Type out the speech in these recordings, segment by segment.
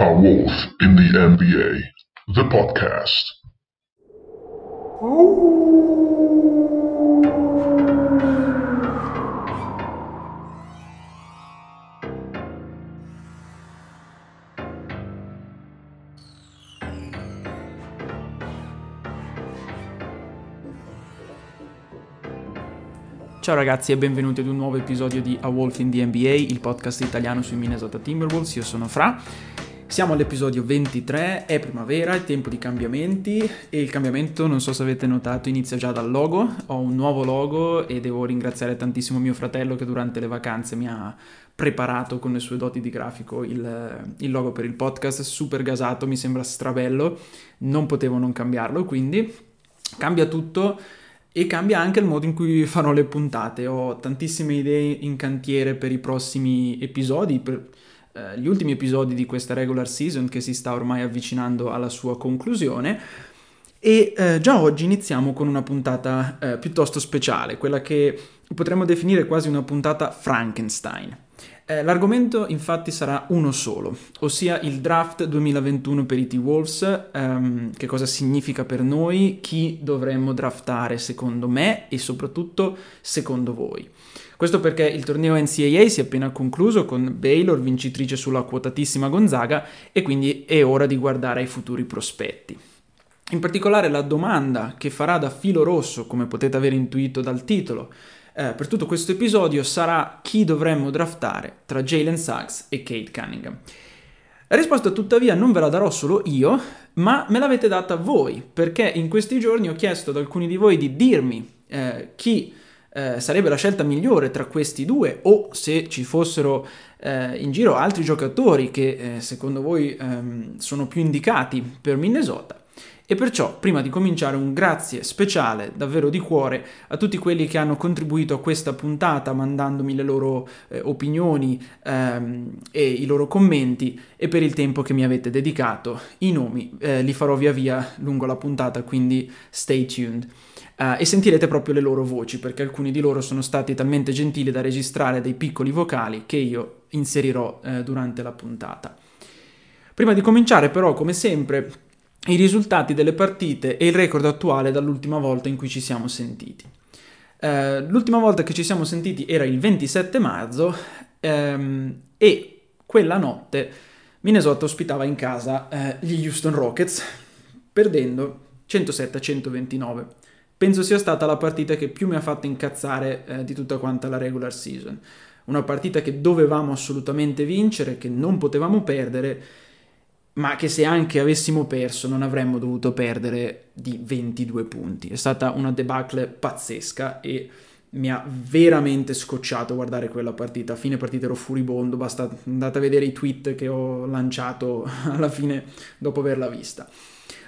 A Wolf in the NBA, the podcast. Ciao ragazzi e benvenuti ad un nuovo episodio di A Wolf in the NBA, il podcast italiano sui Minnesota Timberwolves. Io sono Fra. Siamo all'episodio 23, è primavera, è tempo di cambiamenti e il cambiamento, non so se avete notato, inizia già dal logo. Ho un nuovo logo e devo ringraziare tantissimo mio fratello che durante le vacanze mi ha preparato con le sue doti di grafico il, il logo per il podcast, super gasato, mi sembra strabello, non potevo non cambiarlo, quindi cambia tutto e cambia anche il modo in cui farò le puntate. Ho tantissime idee in cantiere per i prossimi episodi, per eh, gli ultimi episodi di questa regular season che si sta ormai avvicinando alla sua conclusione. E eh, già oggi iniziamo con una puntata eh, piuttosto speciale, quella che potremmo definire quasi una puntata Frankenstein. Eh, l'argomento infatti sarà uno solo, ossia il draft 2021 per i T-Wolves, ehm, che cosa significa per noi, chi dovremmo draftare secondo me e soprattutto secondo voi. Questo perché il torneo NCAA si è appena concluso con Baylor vincitrice sulla quotatissima Gonzaga e quindi è ora di guardare ai futuri prospetti. In particolare la domanda che farà da filo rosso, come potete aver intuito dal titolo, eh, per tutto questo episodio sarà chi dovremmo draftare tra Jalen Sachs e Kate Cunningham. La risposta tuttavia non ve la darò solo io, ma me l'avete data voi, perché in questi giorni ho chiesto ad alcuni di voi di dirmi eh, chi eh, sarebbe la scelta migliore tra questi due o se ci fossero eh, in giro altri giocatori che eh, secondo voi ehm, sono più indicati per Minnesota. E perciò, prima di cominciare, un grazie speciale, davvero di cuore, a tutti quelli che hanno contribuito a questa puntata mandandomi le loro eh, opinioni ehm, e i loro commenti e per il tempo che mi avete dedicato. I nomi eh, li farò via via lungo la puntata, quindi stay tuned. Uh, e sentirete proprio le loro voci, perché alcuni di loro sono stati talmente gentili da registrare dei piccoli vocali che io inserirò uh, durante la puntata. Prima di cominciare, però, come sempre, i risultati delle partite e il record attuale dall'ultima volta in cui ci siamo sentiti. Uh, l'ultima volta che ci siamo sentiti era il 27 marzo um, e quella notte Minnesota ospitava in casa gli Houston Rockets, perdendo 107 129 penso sia stata la partita che più mi ha fatto incazzare eh, di tutta quanta la regular season. Una partita che dovevamo assolutamente vincere, che non potevamo perdere, ma che se anche avessimo perso non avremmo dovuto perdere di 22 punti. È stata una debacle pazzesca e mi ha veramente scocciato guardare quella partita. A fine partita ero furibondo, basta andate a vedere i tweet che ho lanciato alla fine dopo averla vista.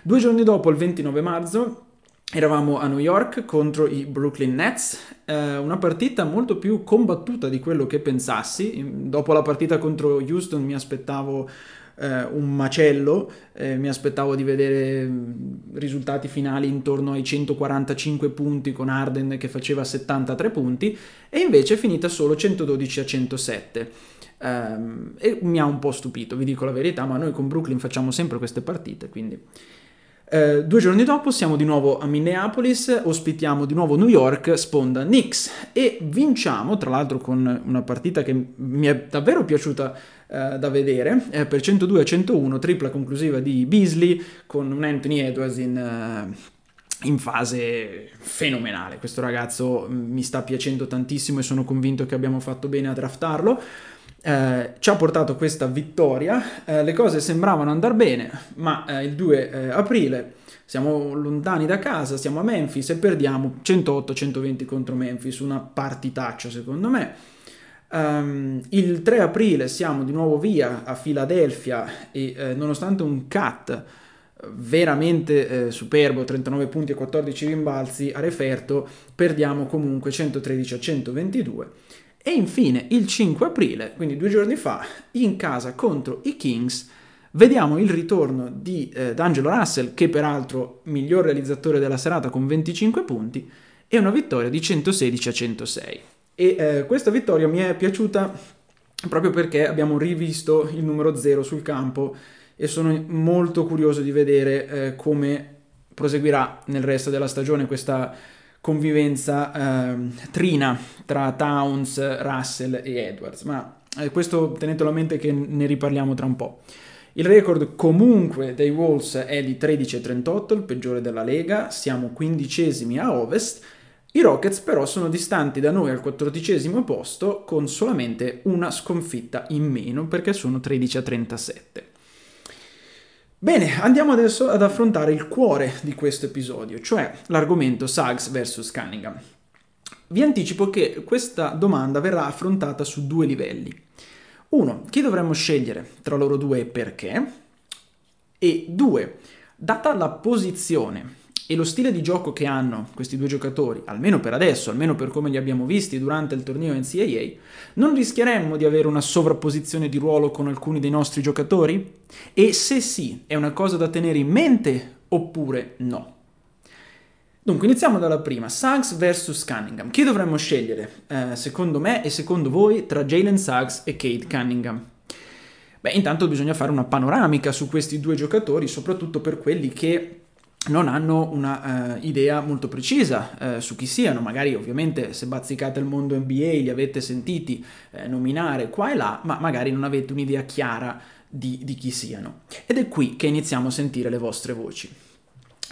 Due giorni dopo, il 29 marzo, Eravamo a New York contro i Brooklyn Nets, eh, una partita molto più combattuta di quello che pensassi. Dopo la partita contro Houston mi aspettavo eh, un macello, eh, mi aspettavo di vedere mm, risultati finali intorno ai 145 punti con Arden che faceva 73 punti e invece è finita solo 112 a 107. Ehm, e mi ha un po' stupito, vi dico la verità, ma noi con Brooklyn facciamo sempre queste partite, quindi eh, due giorni dopo siamo di nuovo a Minneapolis, ospitiamo di nuovo New York, sponda Knicks e vinciamo, tra l'altro con una partita che mi è davvero piaciuta eh, da vedere, eh, per 102 a 101, tripla conclusiva di Beasley con un Anthony Edwards in eh, in fase fenomenale. Questo ragazzo mi sta piacendo tantissimo e sono convinto che abbiamo fatto bene a draftarlo eh, ci ha portato questa vittoria. Eh, le cose sembravano andare bene, ma eh, il 2 eh, aprile siamo lontani da casa, siamo a Memphis e perdiamo 108-120 contro Memphis, una partitaccia secondo me. Um, il 3 aprile siamo di nuovo via a Filadelfia e eh, nonostante un cut veramente eh, superbo, 39 punti e 14 rimbalzi a referto, perdiamo comunque 113 a 122 e infine il 5 aprile, quindi due giorni fa, in casa contro i Kings, vediamo il ritorno di eh, D'Angelo Russell, che peraltro miglior realizzatore della serata con 25 punti, e una vittoria di 116 a 106. E eh, questa vittoria mi è piaciuta proprio perché abbiamo rivisto il numero 0 sul campo e sono molto curioso di vedere eh, come proseguirà nel resto della stagione questa convivenza eh, trina tra Towns, Russell e Edwards, ma eh, questo tenetelo a mente che ne riparliamo tra un po'. Il record comunque dei Wolves è di 13-38, il peggiore della Lega, siamo quindicesimi a ovest, i Rockets però sono distanti da noi al quattordicesimo posto con solamente una sconfitta in meno perché sono 13 37. Bene, andiamo adesso ad affrontare il cuore di questo episodio, cioè l'argomento Suggs vs Cunningham. Vi anticipo che questa domanda verrà affrontata su due livelli. Uno, chi dovremmo scegliere tra loro due e perché? E due, data la posizione e lo stile di gioco che hanno questi due giocatori, almeno per adesso, almeno per come li abbiamo visti durante il torneo NCAA, non rischieremmo di avere una sovrapposizione di ruolo con alcuni dei nostri giocatori? E se sì, è una cosa da tenere in mente oppure no? Dunque, iniziamo dalla prima, Suggs vs Cunningham. Chi dovremmo scegliere, eh, secondo me e secondo voi, tra Jalen Suggs e Kate Cunningham? Beh, intanto bisogna fare una panoramica su questi due giocatori, soprattutto per quelli che non hanno una uh, idea molto precisa uh, su chi siano, magari ovviamente se bazzicate il mondo NBA li avete sentiti uh, nominare qua e là, ma magari non avete un'idea chiara di, di chi siano. Ed è qui che iniziamo a sentire le vostre voci.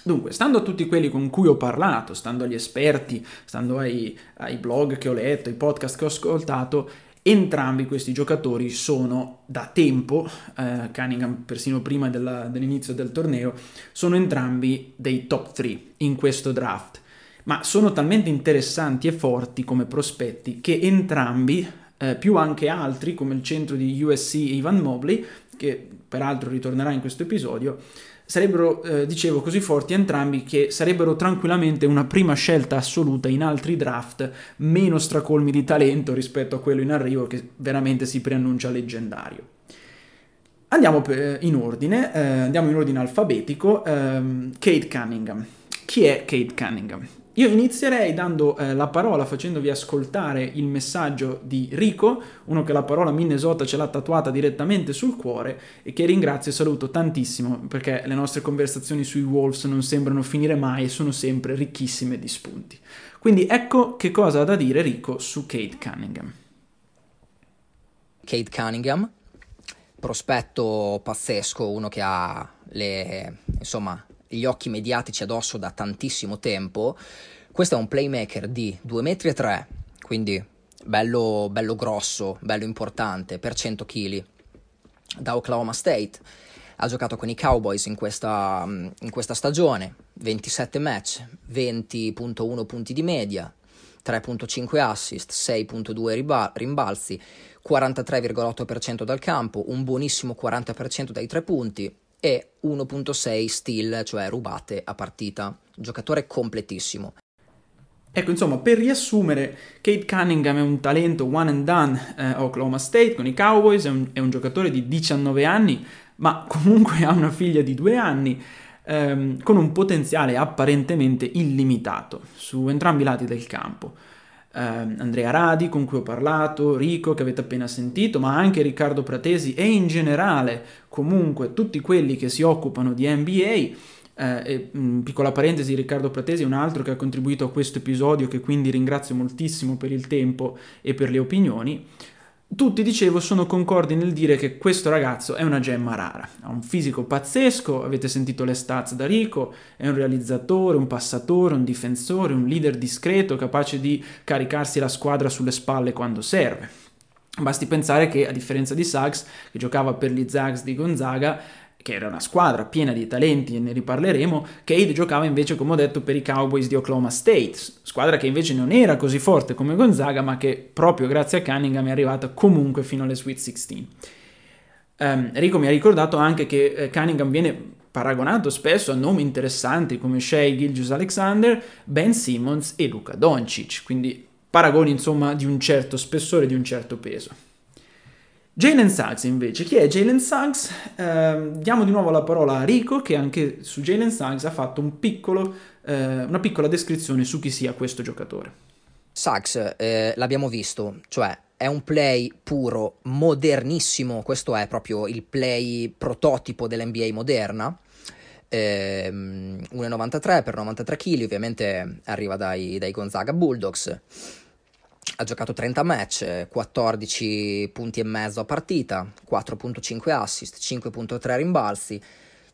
Dunque, stando a tutti quelli con cui ho parlato, stando agli esperti, stando ai, ai blog che ho letto, ai podcast che ho ascoltato, Entrambi questi giocatori sono da tempo, eh, Cunningham persino prima della, dell'inizio del torneo, sono entrambi dei top 3 in questo draft, ma sono talmente interessanti e forti come prospetti che entrambi, eh, più anche altri come il centro di USC Ivan Mobley, che peraltro ritornerà in questo episodio, sarebbero, eh, dicevo, così forti entrambi che sarebbero tranquillamente una prima scelta assoluta in altri draft meno stracolmi di talento rispetto a quello in arrivo che veramente si preannuncia leggendario. Andiamo in ordine, eh, andiamo in ordine alfabetico. Eh, Kate Cunningham. Chi è Kate Cunningham? Io inizierei dando eh, la parola, facendovi ascoltare il messaggio di Rico, uno che la parola Minnesota ce l'ha tatuata direttamente sul cuore e che ringrazio e saluto tantissimo perché le nostre conversazioni sui Wolves non sembrano finire mai e sono sempre ricchissime di spunti. Quindi ecco che cosa ha da dire Rico su Kate Cunningham. Kate Cunningham, prospetto pazzesco, uno che ha le, insomma, gli occhi mediatici addosso da tantissimo tempo. Questo è un playmaker di 2,3 m, quindi bello, bello grosso, bello importante, per 100 kg, da Oklahoma State. Ha giocato con i Cowboys in questa, in questa stagione, 27 match, 20.1 punti di media, 3.5 assist, 6.2 rimbalzi, 43,8% dal campo, un buonissimo 40% dai tre punti, e 1.6 steal, cioè rubate a partita. Giocatore completissimo. Ecco, insomma, per riassumere, Kate Cunningham è un talento one and done eh, a Oklahoma State con i Cowboys, è un, è un, giocatore di 19 anni, ma comunque ha una figlia di 2 anni, ehm, con un potenziale apparentemente illimitato su entrambi i lati del campo eh, Andrea Radi con cui ho parlato, Rico che avete appena sentito, ma anche Riccardo Pratesi e in generale comunque tutti quelli che si occupano di NBA. Eh, e, mh, piccola parentesi, Riccardo Pratesi è un altro che ha contribuito a questo episodio che quindi ringrazio moltissimo per il tempo e per le opinioni. Tutti, dicevo, sono concordi nel dire che questo ragazzo è una gemma rara. Ha un fisico pazzesco, avete sentito le stats da Rico, è un realizzatore, un passatore, un difensore, un leader discreto, capace di caricarsi la squadra sulle spalle quando serve. Basti pensare che, a differenza di Suggs, che giocava per gli Zags di Gonzaga, che era una squadra piena di talenti e ne riparleremo, Cade giocava invece, come ho detto, per i Cowboys di Oklahoma State, squadra che invece non era così forte come Gonzaga, ma che proprio grazie a Cunningham è arrivata comunque fino alle Sweet 16. Um, ehm, Enrico mi ha ricordato anche che eh, Cunningham viene paragonato spesso a nomi interessanti come Shea Gilgius Alexander, Ben Simmons e Luca Doncic, quindi paragoni insomma di un certo spessore, di un certo peso. Jalen Suggs invece, chi è Jalen Suggs? Eh, diamo di nuovo la parola a Rico che anche su Jalen Suggs ha fatto un piccolo, eh, una piccola descrizione su chi sia questo giocatore. Suggs, eh, l'abbiamo visto, cioè è un play puro, modernissimo, questo è proprio il play prototipo dell'NBA moderna. Ehm, 1,93 per 93 kg, ovviamente arriva dai, dai Gonzaga Bulldogs. Ha giocato 30 match, 14 punti e mezzo a partita, 4.5 assist, 5.3 rimbalzi,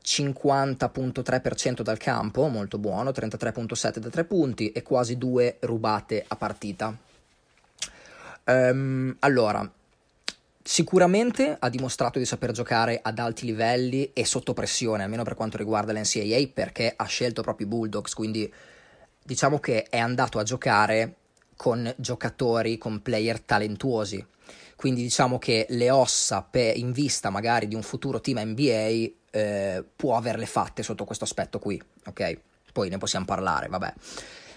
50.3% dal campo, molto buono, 33.7 da 3 punti e quasi 2 rubate a partita. Um, allora, sicuramente ha dimostrato di saper giocare ad alti livelli e sotto pressione, almeno per quanto riguarda l'NCAA, perché ha scelto proprio i Bulldogs, quindi diciamo che è andato a giocare con giocatori, con player talentuosi. Quindi diciamo che le ossa pe- in vista magari di un futuro team NBA eh, può averle fatte sotto questo aspetto qui, ok? Poi ne possiamo parlare, vabbè.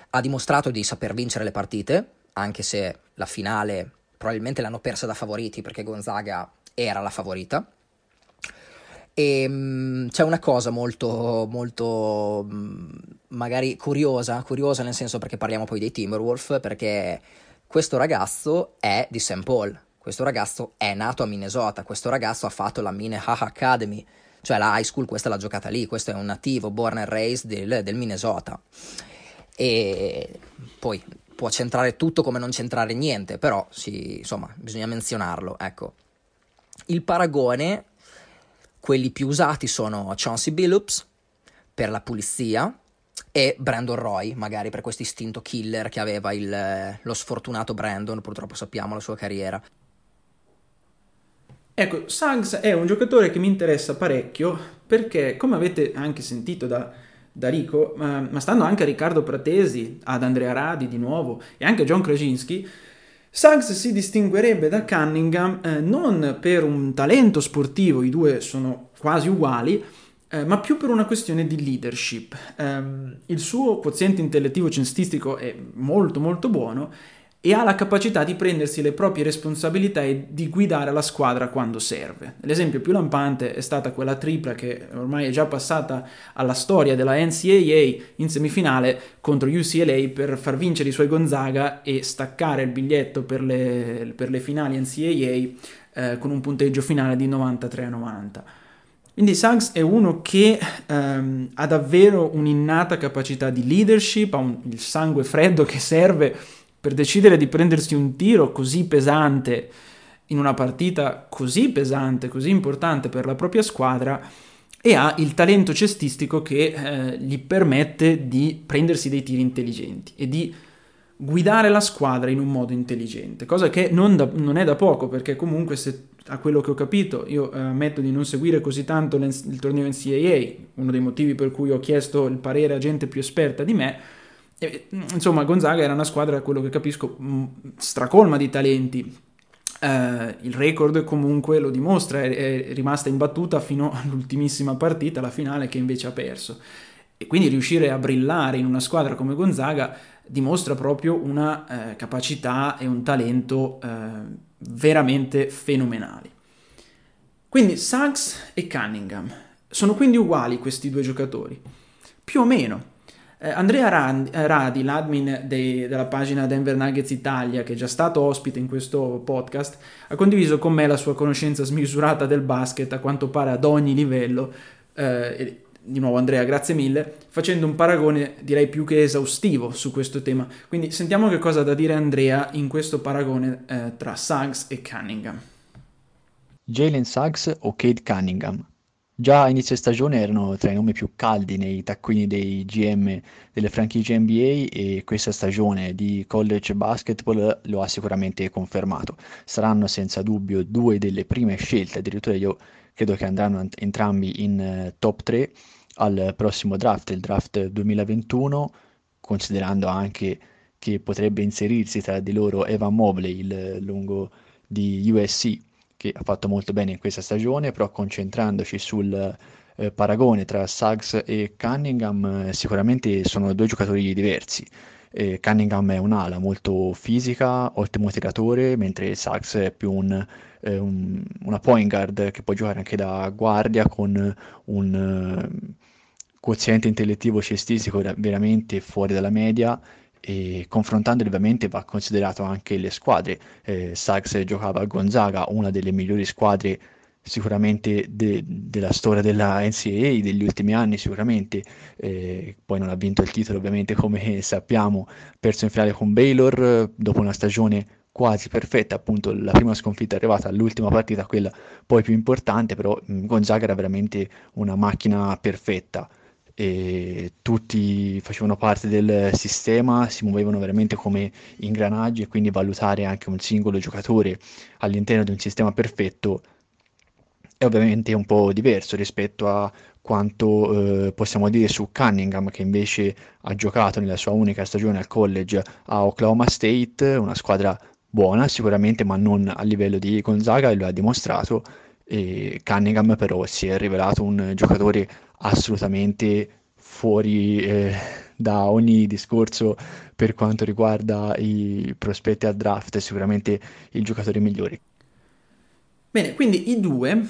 Ha dimostrato di saper vincere le partite, anche se la finale probabilmente l'hanno persa da favoriti perché Gonzaga era la favorita. E um, c'è una cosa molto, molto um, magari curiosa, curiosa nel senso perché parliamo poi dei Timberwolf, perché questo ragazzo è di St. Paul, questo ragazzo è nato a Minnesota, questo ragazzo ha fatto la Minnehaha Academy, cioè la high school, questa l'ha giocata lì, questo è un nativo born and raised del, del Minnesota. E poi può centrare tutto come non centrare niente, però sì, insomma, bisogna menzionarlo, ecco. Il paragone, quelli più usati sono Chauncey Billups per la pulizia e Brandon Roy, magari per questo istinto killer che aveva il, lo sfortunato Brandon, purtroppo sappiamo la sua carriera. Ecco, Suggs è un giocatore che mi interessa parecchio perché, come avete anche sentito da, da Rico, ma, ma stando anche a Riccardo Pratesi, ad Andrea Radi di nuovo e anche a John Krasinski, Suggs si distinguerebbe da Cunningham eh, non per un talento sportivo, i due sono quasi uguali, eh, ma più per una questione di leadership. Eh, il suo quoziente intellettivo cestistico è molto molto buono e ha la capacità di prendersi le proprie responsabilità e di guidare la squadra quando serve. L'esempio più lampante è stata quella tripla che ormai è già passata alla storia della NCAA in semifinale contro UCLA per far vincere i suoi Gonzaga e staccare il biglietto per le, per le finali NCAA eh, con un punteggio finale di 93 a 90. Quindi Suggs è uno che ehm, ha davvero un'innata capacità di leadership, ha un, il sangue freddo che serve per decidere di prendersi un tiro così pesante in una partita così pesante, così importante per la propria squadra e ha il talento cestistico che eh, gli permette di prendersi dei tiri intelligenti e di guidare la squadra in un modo intelligente, cosa che non, da, non è da poco perché comunque se a quello che ho capito io eh, ammetto di non seguire così tanto il torneo NCAA, uno dei motivi per cui ho chiesto il parere a gente più esperta di me, e, insomma, Gonzaga era una squadra, quello che capisco, mm, stracolma di talenti. Uh, il record comunque lo dimostra, è, è, rimasta imbattuta fino all'ultimissima partita, la finale che invece ha perso. E quindi riuscire a brillare in una squadra come Gonzaga dimostra proprio una uh, capacità e un talento uh, veramente fenomenali. Quindi Suggs e Cunningham sono quindi uguali questi due giocatori, più o meno. Eh, Andrea Randi, eh, Radi, l'admin dei, della pagina Denver Nuggets Italia, che è già stato ospite in questo podcast, ha condiviso con me la sua conoscenza smisurata del basket, a quanto pare ad ogni livello. Eh, di nuovo Andrea, grazie mille, facendo un paragone direi più che esaustivo su questo tema. Quindi sentiamo che cosa ha da dire Andrea in questo paragone eh, tra Suggs e Cunningham. Jalen Suggs o Kate Cunningham? Già a inizio stagione erano tra i nomi più caldi nei taccuini dei GM delle franchigie NBA e questa stagione di college basketball lo ha sicuramente confermato. Saranno senza dubbio due delle prime scelte, addirittura io credo che andranno entrambi in uh, top 3 al prossimo draft, il draft 2021, considerando anche che potrebbe inserirsi tra di loro Evan Mobley, il lungo di USC che ha fatto molto bene in questa stagione, però concentrandoci sul eh, paragone tra Suggs e Cunningham, eh, sicuramente sono due giocatori diversi. Eh, Cunningham è un'ala molto fisica, ottimo tiratore, mentre Suggs è più un, eh, un, una point guard che può giocare anche da guardia con un uh, quoziente intellettivo cestistico veramente fuori dalla media e confrontandoli ovviamente va considerato anche le squadre. Eh, Suggs giocava a Gonzaga, una delle migliori squadre sicuramente de- della storia della NCAA degli ultimi anni sicuramente eh, poi non ha vinto il titolo ovviamente come sappiamo perso in finale con Baylor dopo una stagione quasi perfetta appunto la prima sconfitta è arrivata all'ultima partita quella poi più importante però Gonzaga era veramente una macchina perfetta e tutti facevano parte del sistema, si muovevano veramente come ingranaggi e quindi valutare anche un singolo giocatore all'interno di un sistema perfetto è ovviamente un po' diverso rispetto a quanto eh, possiamo dire su Cunningham che invece ha giocato nella sua unica stagione al college a Oklahoma State, una squadra buona sicuramente ma non a livello di Gonzaga e lo ha dimostrato e Cunningham però si è rivelato un giocatore assolutamente fuori eh, da ogni discorso per quanto riguarda i prospetti al draft, è sicuramente il giocatore migliore. Bene, quindi i due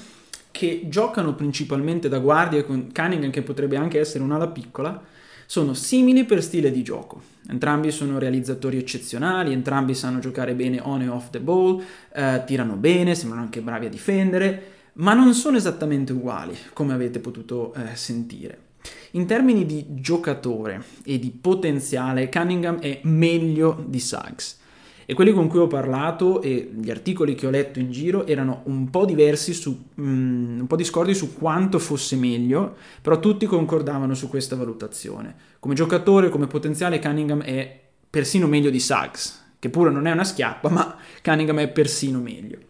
che giocano principalmente da guardia con Cunningham che potrebbe anche essere un'ala piccola, sono simili per stile di gioco. Entrambi sono realizzatori eccezionali, entrambi sanno giocare bene on e off the ball, eh, tirano bene, sembrano anche bravi a difendere, ma non sono esattamente uguali, come avete potuto eh, sentire. In termini di giocatore e di potenziale, Cunningham è meglio di Suggs e quelli con cui ho parlato e gli articoli che ho letto in giro erano un po' diversi, su, um, un po' discordi su quanto fosse meglio, però tutti concordavano su questa valutazione. Come giocatore, come potenziale, Cunningham è persino meglio di Suggs, che pure non è una schiappa, ma Cunningham è persino meglio.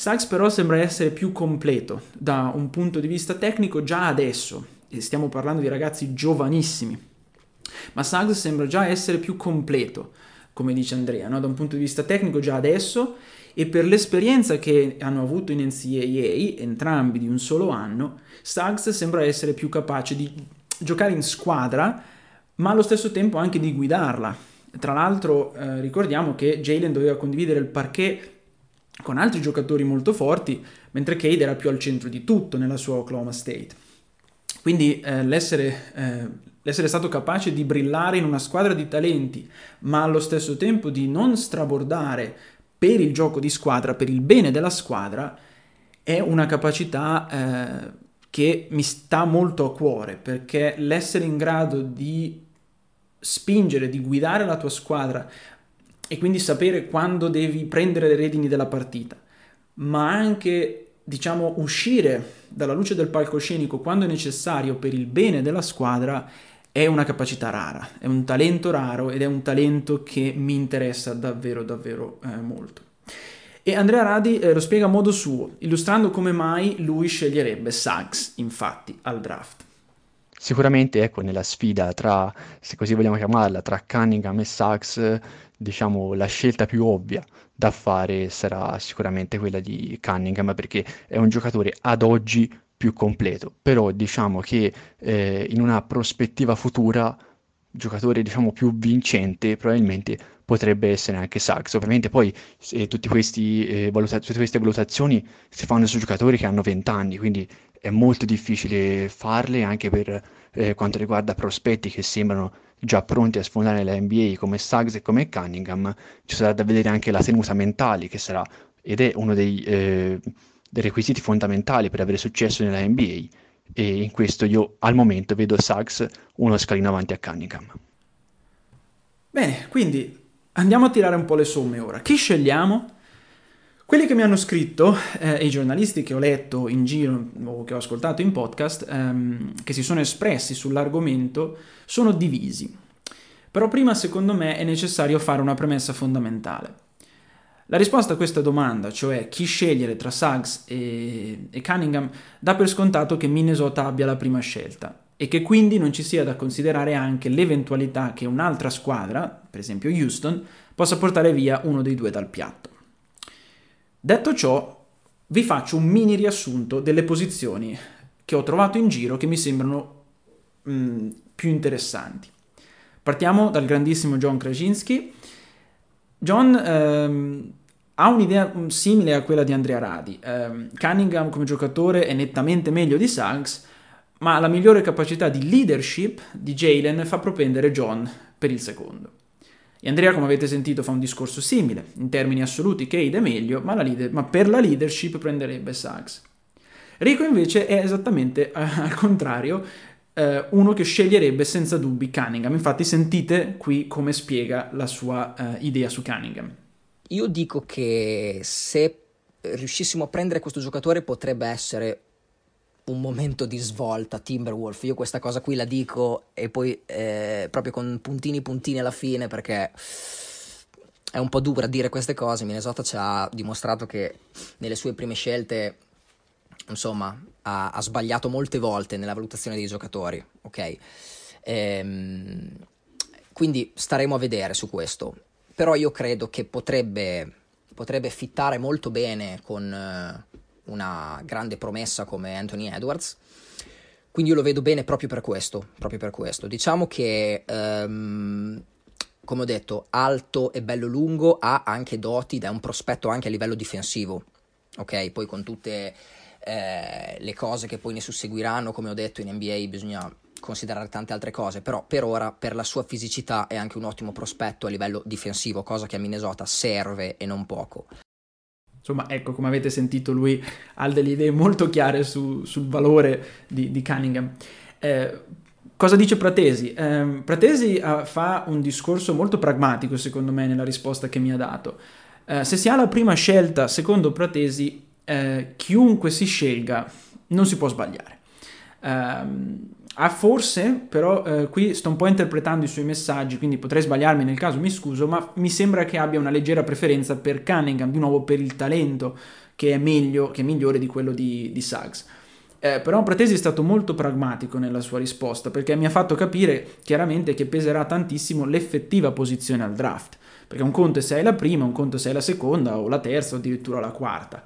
Suggs però sembra essere più completo da un punto di vista tecnico già adesso, e stiamo parlando di ragazzi giovanissimi, ma Suggs sembra già essere più completo come dice Andrea, no? da un punto di vista tecnico già adesso e per l'esperienza che hanno avuto in NCAA, entrambi di un solo anno, Suggs sembra essere più capace di giocare in squadra, ma allo stesso tempo anche di guidarla. Tra l'altro eh, ricordiamo che Jalen doveva condividere il parquet con altri giocatori molto forti, mentre Cade era più al centro di tutto nella sua Oklahoma State. Quindi eh, l'essere, eh, l'essere stato capace di brillare in una squadra di talenti, ma allo stesso tempo di non strabordare per il gioco di squadra, per il bene della squadra, è una capacità eh, che mi sta molto a cuore, perché l'essere in grado di spingere, di guidare la tua squadra e quindi sapere quando devi prendere le redini della partita, ma anche diciamo, uscire dalla luce del palcoscenico quando è necessario per il bene della squadra è una capacità rara, è un talento raro ed è un talento che mi interessa davvero, davvero eh, molto. E Andrea Radi eh, lo spiega a modo suo, illustrando come mai lui sceglierebbe Suggs, infatti, al draft. Sicuramente, ecco, nella sfida tra, se così vogliamo chiamarla, tra Cunningham e Sachs, diciamo, la scelta più ovvia da fare sarà sicuramente quella di Cunningham, perché è un giocatore ad oggi più completo, però diciamo che eh, in una prospettiva futura giocatore diciamo più vincente probabilmente potrebbe essere anche Sachs. Ovviamente poi eh, tutti questi, eh, valuta- tutte queste valutazioni si fanno su giocatori che hanno 20 anni, quindi è molto difficile farle anche per eh, quanto riguarda prospetti che sembrano già pronti a sfondare la NBA come Suggs e come Cunningham, ci sarà da vedere anche la tenuta mentale che sarà ed è uno dei, eh, dei requisiti fondamentali per avere successo nella NBA e in questo io al momento vedo Suggs uno scalino avanti a Cunningham. Bene, quindi andiamo a tirare un po' le somme ora. Chi scegliamo? Quelli che mi hanno scritto eh, e i giornalisti che ho letto in giro o che ho ascoltato in podcast, ehm, che si sono espressi sull'argomento, sono divisi. Però prima, secondo me, è necessario fare una premessa fondamentale. La risposta a questa domanda, cioè chi scegliere tra Suggs e, e Cunningham, dà per scontato che Minnesota abbia la prima scelta e che quindi non ci sia da considerare anche l'eventualità che un'altra squadra, per esempio Houston, possa portare via uno dei due dal piatto. Detto ciò, vi faccio un mini riassunto delle posizioni che ho trovato in giro che mi sembrano mh, mm, più interessanti. Partiamo dal grandissimo John Krasinski. John ehm, ha un'idea mm, simile a quella di Andrea Radi. Eh, Cunningham come giocatore è nettamente meglio di Suggs, ma la migliore capacità di leadership di Jalen fa propendere John per il secondo. E Andrea, come avete sentito, fa un discorso simile. In termini assoluti Cade è meglio, ma, leader- ma per la leadership prenderebbe Suggs. Rico invece è esattamente al contrario, eh, uno che sceglierebbe senza dubbi Cunningham. Infatti sentite qui come spiega la sua eh, idea su Cunningham. Io dico che se riuscissimo a prendere questo giocatore potrebbe essere un momento di svolta Timberwolf. Io questa cosa qui la dico e poi eh, proprio con puntini puntini alla fine perché è un po' dura dire queste cose. Minnesota ci ha dimostrato che nelle sue prime scelte, insomma, ha, ha sbagliato molte volte nella valutazione dei giocatori, ok? Ehm, quindi staremo a vedere su questo. Però io credo che potrebbe, potrebbe fittare molto bene con eh, una grande promessa come Anthony Edwards. Quindi io lo vedo bene proprio per questo, proprio per questo. Diciamo che, um, come ho detto, alto e bello lungo, ha anche doti è un prospetto anche a livello difensivo. Ok, poi con tutte eh, le cose che poi ne susseguiranno, come ho detto in NBA bisogna considerare tante altre cose, però per ora per la sua fisicità è anche un ottimo prospetto a livello difensivo, cosa che a Minnesota serve e non poco. Insomma, ecco, come avete sentito, lui ha delle idee molto chiare su, sul valore di, di Cunningham. Eh, cosa dice Pratesi? Eh, Pratesi uh, fa un discorso molto pragmatico, secondo me, nella risposta che mi ha dato. Eh, se si ha la prima scelta, secondo Pratesi, eh, chiunque si scelga non si può sbagliare. Ah, forse, però eh, qui sto un po' interpretando i suoi messaggi, quindi potrei sbagliarmi nel caso, mi scuso, ma mi sembra che abbia una leggera preferenza per Cunningham, di nuovo per il talento, che è meglio, che è migliore di quello di, di Suggs. Eh, però Pratesi è stato molto pragmatico nella sua risposta, perché mi ha fatto capire chiaramente che peserà tantissimo l'effettiva posizione al draft. Perché un conto è se hai la prima, un conto è se hai la seconda, o la terza, o addirittura la quarta.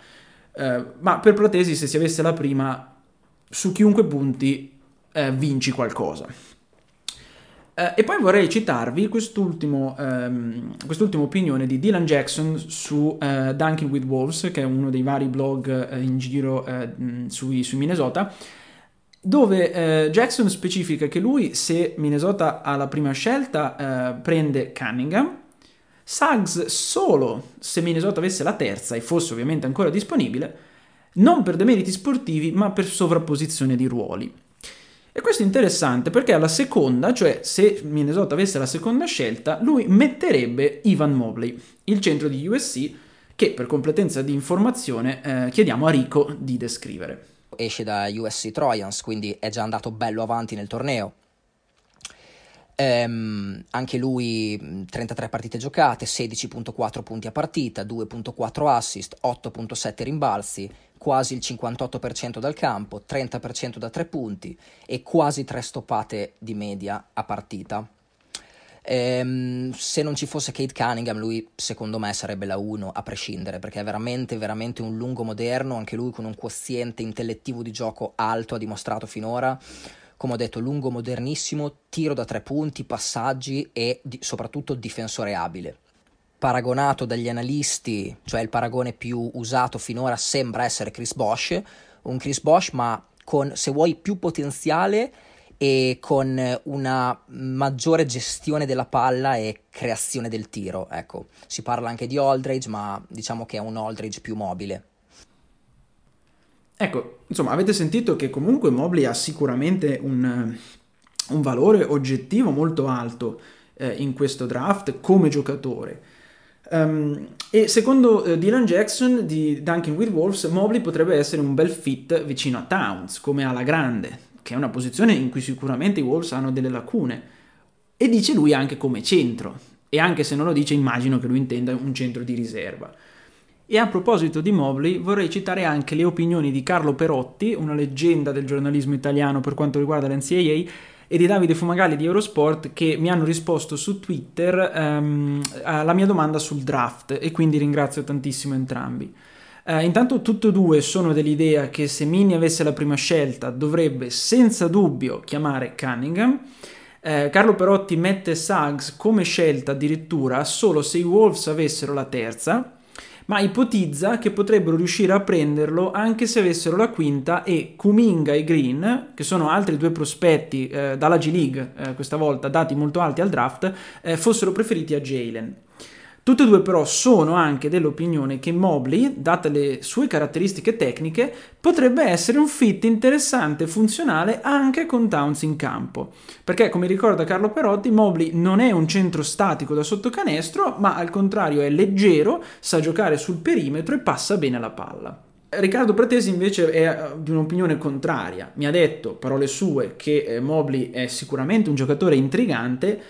Eh, ma per Pratesi, se si avesse la prima, su chiunque punti eh, vinci qualcosa. Eh, e poi vorrei citarvi quest'ultimo, ehm, quest'ultima opinione di Dylan Jackson su eh, Dunking with Wolves, che è uno dei vari blog eh, in giro eh, sui, sui, Minnesota, dove eh, Jackson specifica che lui, se Minnesota ha la prima scelta, prende Cunningham, Suggs solo se Minnesota avesse la terza e fosse ovviamente ancora disponibile, non per demeriti sportivi ma per sovrapposizione di ruoli. E questo è interessante perché alla seconda, cioè se Minnesota avesse la seconda scelta, lui metterebbe Ivan Mobley, il centro di USC, che per completezza di informazione eh, chiediamo a Rico di descrivere. Esce da USC Trojans, quindi è già andato bello avanti nel torneo. Ehm, anche lui 33 partite giocate, 16.4 punti a partita, 2.4 assist, 8.7 rimbalzi, quasi il 58% dal campo, 30% da 3 punti e quasi 3 stoppate di media a partita. Ehm, se non ci fosse Kate Cunningham, lui secondo me sarebbe la 1 a prescindere, perché è veramente, veramente un lungo moderno, anche lui con un quoziente intellettivo di gioco alto, ha dimostrato finora. Come ho detto, lungo modernissimo, tiro da tre punti, passaggi e di- soprattutto difensore abile paragonato dagli analisti, cioè il paragone più usato finora sembra essere Chris Bosch, un Chris Bosch ma con, se vuoi, più potenziale e con una maggiore gestione della palla e creazione del tiro. Ecco, si parla anche di Aldridge, ma diciamo che è un Aldridge più mobile. Ecco, insomma, avete sentito che comunque Mobley ha sicuramente un, un valore oggettivo molto alto eh, in questo draft come giocatore. Um, e secondo uh, Dylan Jackson di Dunking with Wolves, Mobley potrebbe essere un bel fit vicino a Towns, come alla grande, che è una posizione in cui sicuramente i Wolves hanno delle lacune. E dice lui anche come centro, e anche se non lo dice immagino che lui intenda un centro di riserva. E a proposito di Mobley, vorrei citare anche le opinioni di Carlo Perotti, una leggenda del giornalismo italiano per quanto riguarda l'NCAA, e di Davide Fumagalli di Eurosport che mi hanno risposto su Twitter um, alla mia domanda sul draft e quindi ringrazio tantissimo entrambi. Uh, intanto tutti e due sono dell'idea che se Mini avesse la prima scelta dovrebbe senza dubbio chiamare Cunningham. Uh, Carlo Perotti mette Suggs come scelta addirittura solo se i Wolves avessero la terza, ma ipotizza che potrebbero riuscire a prenderlo anche se avessero la quinta e Kuminga e Green, che sono altri due prospetti eh, dalla G League, eh, questa volta dati molto alti al draft, eh, fossero preferiti a Jalen. Tutte e due però sono anche dell'opinione che Mobley, date le sue caratteristiche tecniche, potrebbe essere un fit interessante e funzionale anche con Towns in campo. Perché, come ricorda Carlo Perotti, Mobley non è un centro statico da sottocanestro, ma al contrario è leggero, sa giocare sul perimetro e passa bene la palla. Riccardo Pratesi invece è eh, di un'opinione contraria. Mi ha detto, parole sue, che eh, Mobley è sicuramente un giocatore intrigante,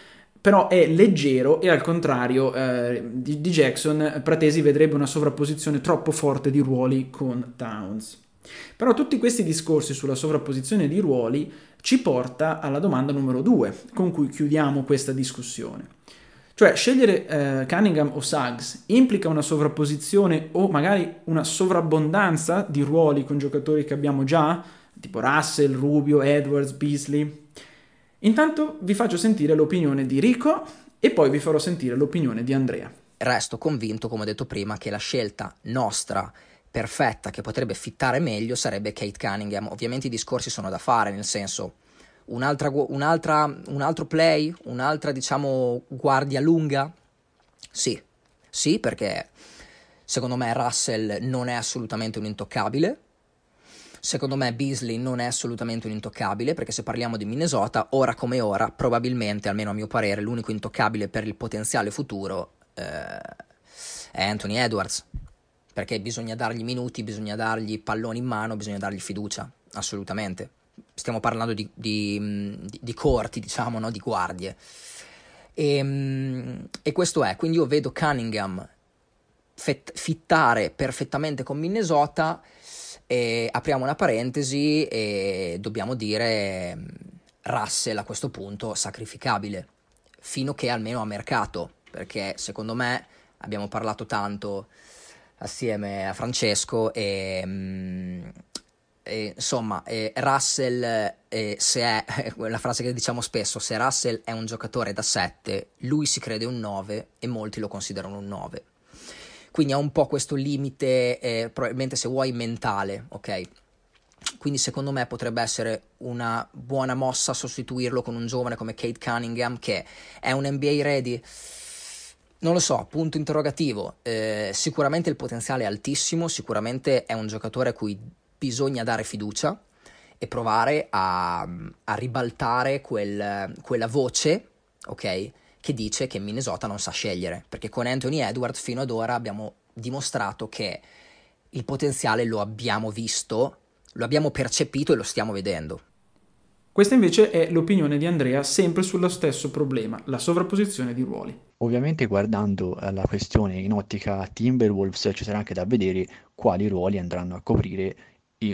però è leggero e al contrario eh, di, di, Jackson Pratesi vedrebbe una sovrapposizione troppo forte di ruoli con Towns. Però tutti questi discorsi sulla sovrapposizione di ruoli ci porta alla domanda numero due con cui chiudiamo questa discussione. Cioè scegliere eh, Cunningham o Suggs implica una sovrapposizione o magari una sovrabbondanza di ruoli con giocatori che abbiamo già, tipo Russell, Rubio, Edwards, Beasley? Intanto vi faccio sentire l'opinione di Rico e poi vi farò sentire l'opinione di Andrea. Resto convinto, come ho detto prima, che la scelta nostra perfetta che potrebbe fittare meglio sarebbe Kate Cunningham. Ovviamente i discorsi sono da fare, nel senso un'altra, un'altra, un altro play, un'altra diciamo guardia lunga? Sì, sì perché secondo me Russell non è assolutamente un intoccabile, Secondo me Beasley non è assolutamente un intoccabile, perché se parliamo di Minnesota, ora come ora, probabilmente, almeno a mio parere, l'unico intoccabile per il potenziale futuro eh, è Anthony Edwards. Perché bisogna dargli minuti, bisogna dargli palloni in mano, bisogna dargli fiducia, assolutamente. Stiamo parlando di, di, di, di corti, diciamo, no? di guardie. E, ehm, e, questo è, quindi io vedo Cunningham fet- fittare perfettamente con Minnesota e apriamo una parentesi e dobbiamo dire Russell a questo punto sacrificabile, fino che almeno a mercato, perché secondo me abbiamo parlato tanto assieme a Francesco e, mm, e insomma e Russell eh, se è la frase che diciamo spesso se Russell è un giocatore da 7 lui si crede un 9 e molti lo considerano un 9 quindi ha un po' questo limite, eh, probabilmente se vuoi, mentale, ok? Quindi secondo me potrebbe essere una buona mossa sostituirlo con un giovane come Kate Cunningham che è un NBA ready. Non lo so, punto interrogativo. Eh, sicuramente il potenziale è altissimo, sicuramente è un giocatore a cui bisogna dare fiducia e provare a, a ribaltare quel, quella voce, ok? Che dice che Minnesota non sa scegliere, perché con Anthony Edwards fino ad ora abbiamo dimostrato che il potenziale lo abbiamo visto, lo abbiamo percepito e lo stiamo vedendo. Questa invece è l'opinione di Andrea sempre sullo stesso problema, la sovrapposizione di ruoli. Ovviamente guardando la questione in ottica Timberwolves ci sarà anche da vedere quali ruoli andranno a coprire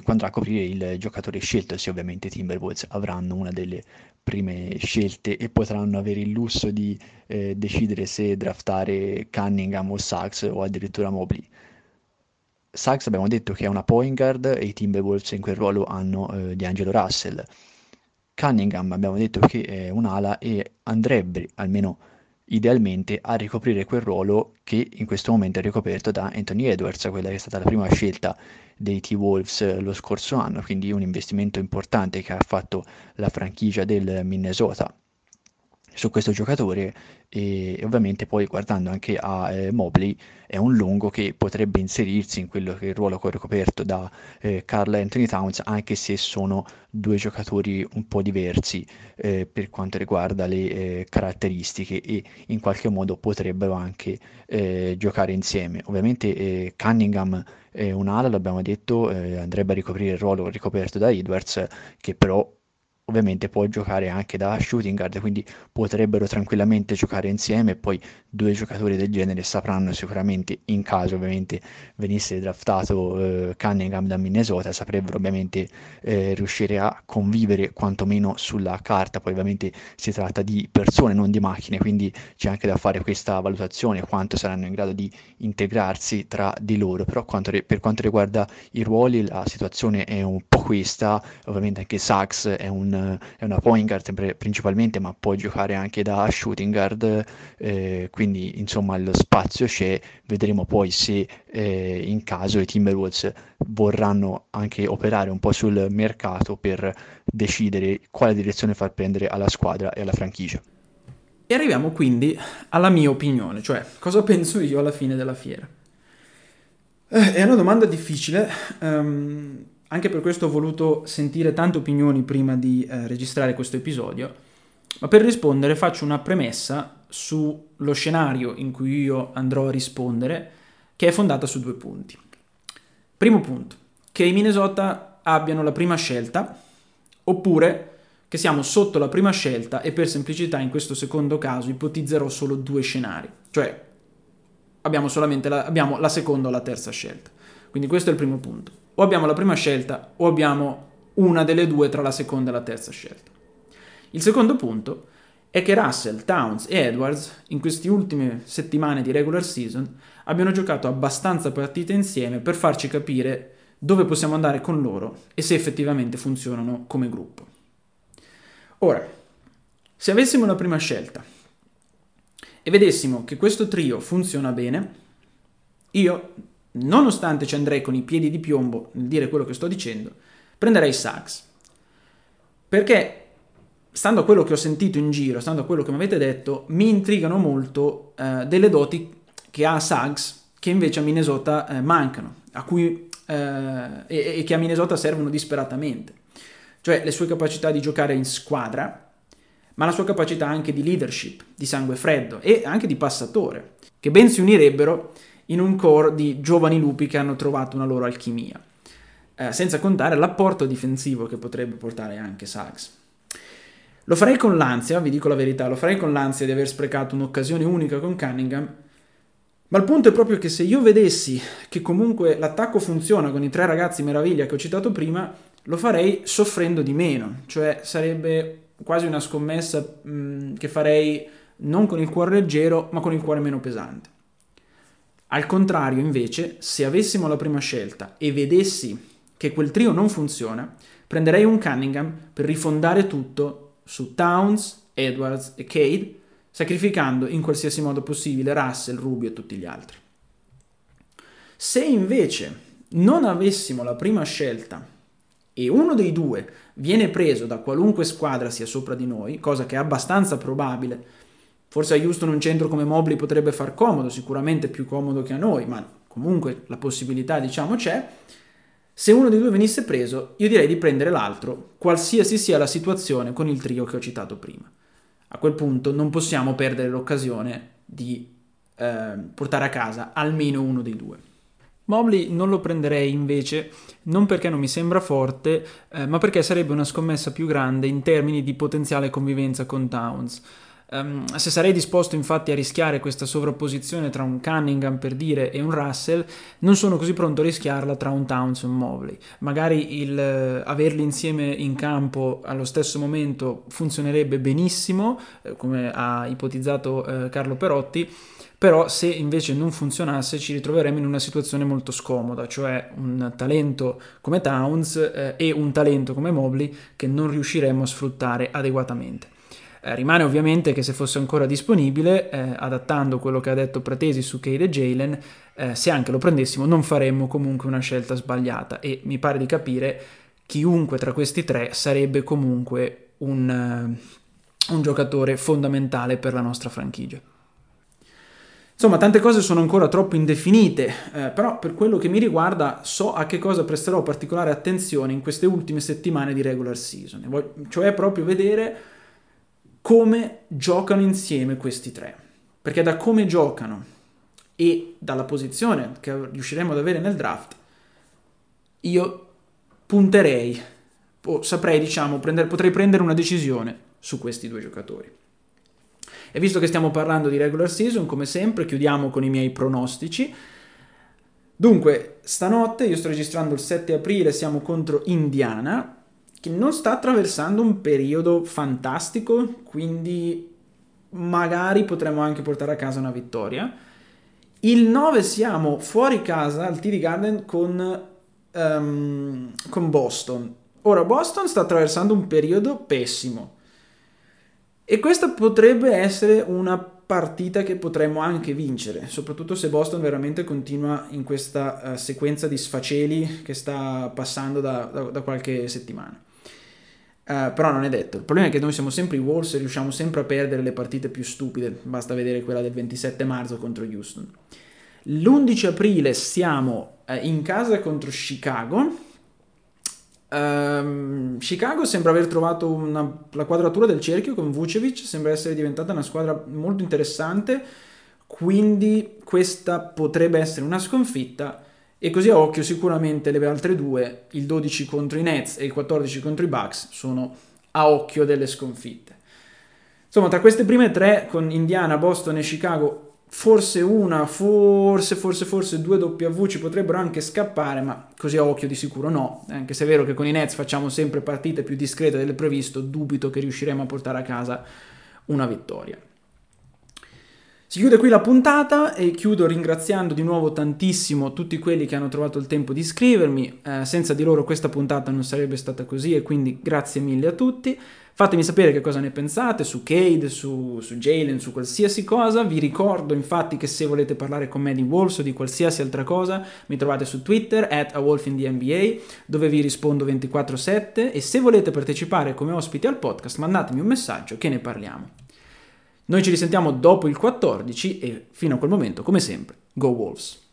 andrà a coprire il giocatore scelto se ovviamente Timberwolves avranno una delle prime scelte e potranno avere il lusso di eh, decidere se draftare Cunningham o Sachs o addirittura Mobley. Sachs abbiamo detto che è una point guard e i Timberwolves in quel ruolo hanno eh, di Angelo Russell. Cunningham abbiamo detto che è un'ala e andrebbe almeno idealmente a ricoprire quel ruolo che in questo momento è ricoperto da Anthony Edwards, quella che è stata la prima scelta dei T-Wolves eh, lo scorso anno, quindi un investimento importante che ha fatto la franchigia del Minnesota su questo giocatore e ovviamente poi guardando anche a eh, Mobley è un lungo che potrebbe inserirsi in quello che è il ruolo ricoperto da eh, Carl Anthony Towns anche se sono due giocatori un po' diversi eh, per quanto riguarda le eh, caratteristiche e in qualche modo potrebbero anche eh, giocare insieme. Ovviamente eh, Cunningham è un'ala l'abbiamo detto andrebbe a ricoprire il ruolo ricoperto da Edwards che però ovviamente può giocare anche da shooting guard, quindi potrebbero tranquillamente giocare insieme e poi due giocatori del genere sapranno sicuramente, in caso ovviamente venisse draftato eh, Cunningham da Minnesota, saprebbero ovviamente eh, riuscire a convivere quantomeno sulla carta, poi ovviamente si tratta di persone, non di macchine, quindi c'è anche da fare questa valutazione, quanto saranno in grado di integrarsi tra di loro, però quanto, per quanto riguarda i ruoli la situazione è un po' questa, ovviamente anche Sachs è un è una point guard principalmente, ma può giocare anche da shooting guard, eh, quindi insomma lo spazio c'è, vedremo poi se eh, in caso i Timberwolves vorranno anche operare un po' sul mercato per decidere quale direzione far prendere alla squadra e alla franchigia. E arriviamo quindi alla mia opinione, cioè cosa penso io alla fine della fiera. Eh, è una domanda difficile, um, anche per questo ho voluto sentire tante opinioni prima di eh, registrare questo episodio, ma per rispondere faccio una premessa sullo scenario in cui io andrò a rispondere, che è fondata su due punti. Primo punto, che i Minnesota abbiano la prima scelta, oppure che siamo sotto la prima scelta e per semplicità in questo secondo caso ipotizzerò solo due scenari, cioè abbiamo solamente la, abbiamo la seconda o la terza scelta. Quindi questo è il primo punto. O abbiamo la prima scelta o abbiamo una delle due tra la seconda e la terza scelta. Il secondo punto è che Russell, Towns e Edwards in queste ultime settimane di regular season abbiano giocato abbastanza partite insieme per farci capire dove possiamo andare con loro e se effettivamente funzionano come gruppo. Ora, se avessimo la prima scelta e vedessimo che questo trio funziona bene, io, nonostante ci andrei con i piedi di piombo nel dire quello che sto dicendo, prenderei Suggs. Perché, stando a quello che ho sentito in giro, stando a quello che mi avete detto, mi intrigano molto eh, delle doti che ha Suggs che invece a Minnesota eh, mancano, a cui, eh, e, e che a Minnesota servono disperatamente cioè le sue capacità di giocare in squadra, ma la sua capacità anche di leadership, di sangue freddo e anche di passatore, che ben si unirebbero in un core di giovani lupi che hanno trovato una loro alchimia, eh, senza contare l'apporto difensivo che potrebbe portare anche Suggs. Lo farei con l'ansia, vi dico la verità, lo farei con l'ansia di aver sprecato un'occasione unica con Cunningham, ma il punto è proprio che se io vedessi che comunque l'attacco funziona con i tre ragazzi meraviglia che ho citato prima, lo farei soffrendo di meno, cioè sarebbe quasi una scommessa mh, che farei non con il cuore leggero, ma con il cuore meno pesante. Al contrario, invece, se avessimo la prima scelta e vedessi che quel trio non funziona, prenderei un Cunningham per rifondare tutto su Towns, Edwards e Cade, sacrificando in qualsiasi modo possibile Russell, Rubio e tutti gli altri. Se invece non avessimo la prima scelta e uno dei due viene preso da qualunque squadra sia sopra di noi, cosa che è abbastanza probabile, forse a Houston un centro come Mobley potrebbe far comodo, sicuramente più comodo che a noi, ma comunque la possibilità diciamo c'è, se uno dei due venisse preso, io direi di prendere l'altro, qualsiasi sia la situazione con il trio che ho citato prima. A quel punto non possiamo perdere l'occasione di eh, portare a casa almeno uno dei due. Mobley non lo prenderei invece non perché non mi sembra forte, eh, ma perché sarebbe una scommessa più grande in termini di potenziale convivenza con Towns. Um, se sarei disposto infatti a rischiare questa sovrapposizione tra un Cunningham per dire e un Russell, non sono così pronto a rischiarla tra un Towns e un Mobley. Magari il, uh, averli insieme in campo allo stesso momento funzionerebbe benissimo, eh, come ha ipotizzato uh, Carlo Perotti, però se invece non funzionasse ci ritroveremmo in una situazione molto scomoda, cioè un talento come Towns eh, e un talento come Mobley che non riusciremmo a sfruttare adeguatamente. Eh, rimane ovviamente che se fosse ancora disponibile, eh, adattando quello che ha detto Pratesi su Cade e Jalen, eh, se anche lo prendessimo non faremmo comunque una scelta sbagliata e mi pare di capire chiunque tra questi tre sarebbe comunque un, uh, un giocatore fondamentale per la nostra franchigia. Insomma, tante cose sono ancora troppo indefinite, eh, però per quello che mi riguarda so a che cosa presterò particolare attenzione in queste ultime settimane di regular season, cioè proprio vedere come giocano insieme questi tre. Perché da come giocano e dalla posizione che riusciremo ad avere nel draft, io punterei, o saprei, diciamo, prendere, potrei prendere una decisione su questi due giocatori. E visto che stiamo parlando di regular season, come sempre, chiudiamo con i miei pronostici. Dunque, stanotte io sto registrando il 7 aprile, siamo contro Indiana, che non sta attraversando un periodo fantastico, quindi magari potremmo anche portare a casa una vittoria. Il 9 siamo fuori casa al TD Garden con, um, con Boston Ora, Boston sta attraversando un periodo pessimo e questa potrebbe essere una partita che potremmo anche vincere, soprattutto se Boston veramente continua in questa uh, sequenza di sfaceli che sta passando da, da, da qualche settimana. Uh, però non è detto. Il problema è che noi siamo sempre i Wolves e riusciamo sempre a perdere le partite più stupide. Basta vedere quella del 27 marzo contro Houston. L'11 aprile siamo uh, in casa contro Chicago Um, Chicago sembra aver trovato una, la quadratura del cerchio con Vucevic, sembra essere diventata una squadra molto interessante, quindi questa potrebbe essere una sconfitta e così a occhio sicuramente le altre due, il 12 contro i Nets e il 14 contro i Bucks, sono a occhio delle sconfitte. Insomma, tra queste prime tre, con Indiana, Boston e Chicago, forse una, forse, forse, forse due W ci potrebbero anche scappare, ma così a occhio di sicuro no. Anche se è vero che con i Nets facciamo sempre partite più discrete del previsto, dubito che riusciremo a portare a casa una vittoria. Si chiude qui la puntata e chiudo ringraziando di nuovo tantissimo tutti quelli che hanno trovato il tempo di scrivermi. Eh, senza di loro questa puntata non sarebbe stata così e quindi grazie mille a tutti. Fatemi sapere che cosa ne pensate su Cade, su, su Jalen, su qualsiasi cosa. Vi ricordo infatti che se volete parlare con me di Wolves o di qualsiasi altra cosa, mi trovate su Twitter, at awolfindnba, dove vi rispondo 24-7 e se volete partecipare come ospiti al podcast, mandatemi un messaggio che ne parliamo. Noi ci risentiamo dopo il 14 e fino a quel momento, come sempre, Go Wolves!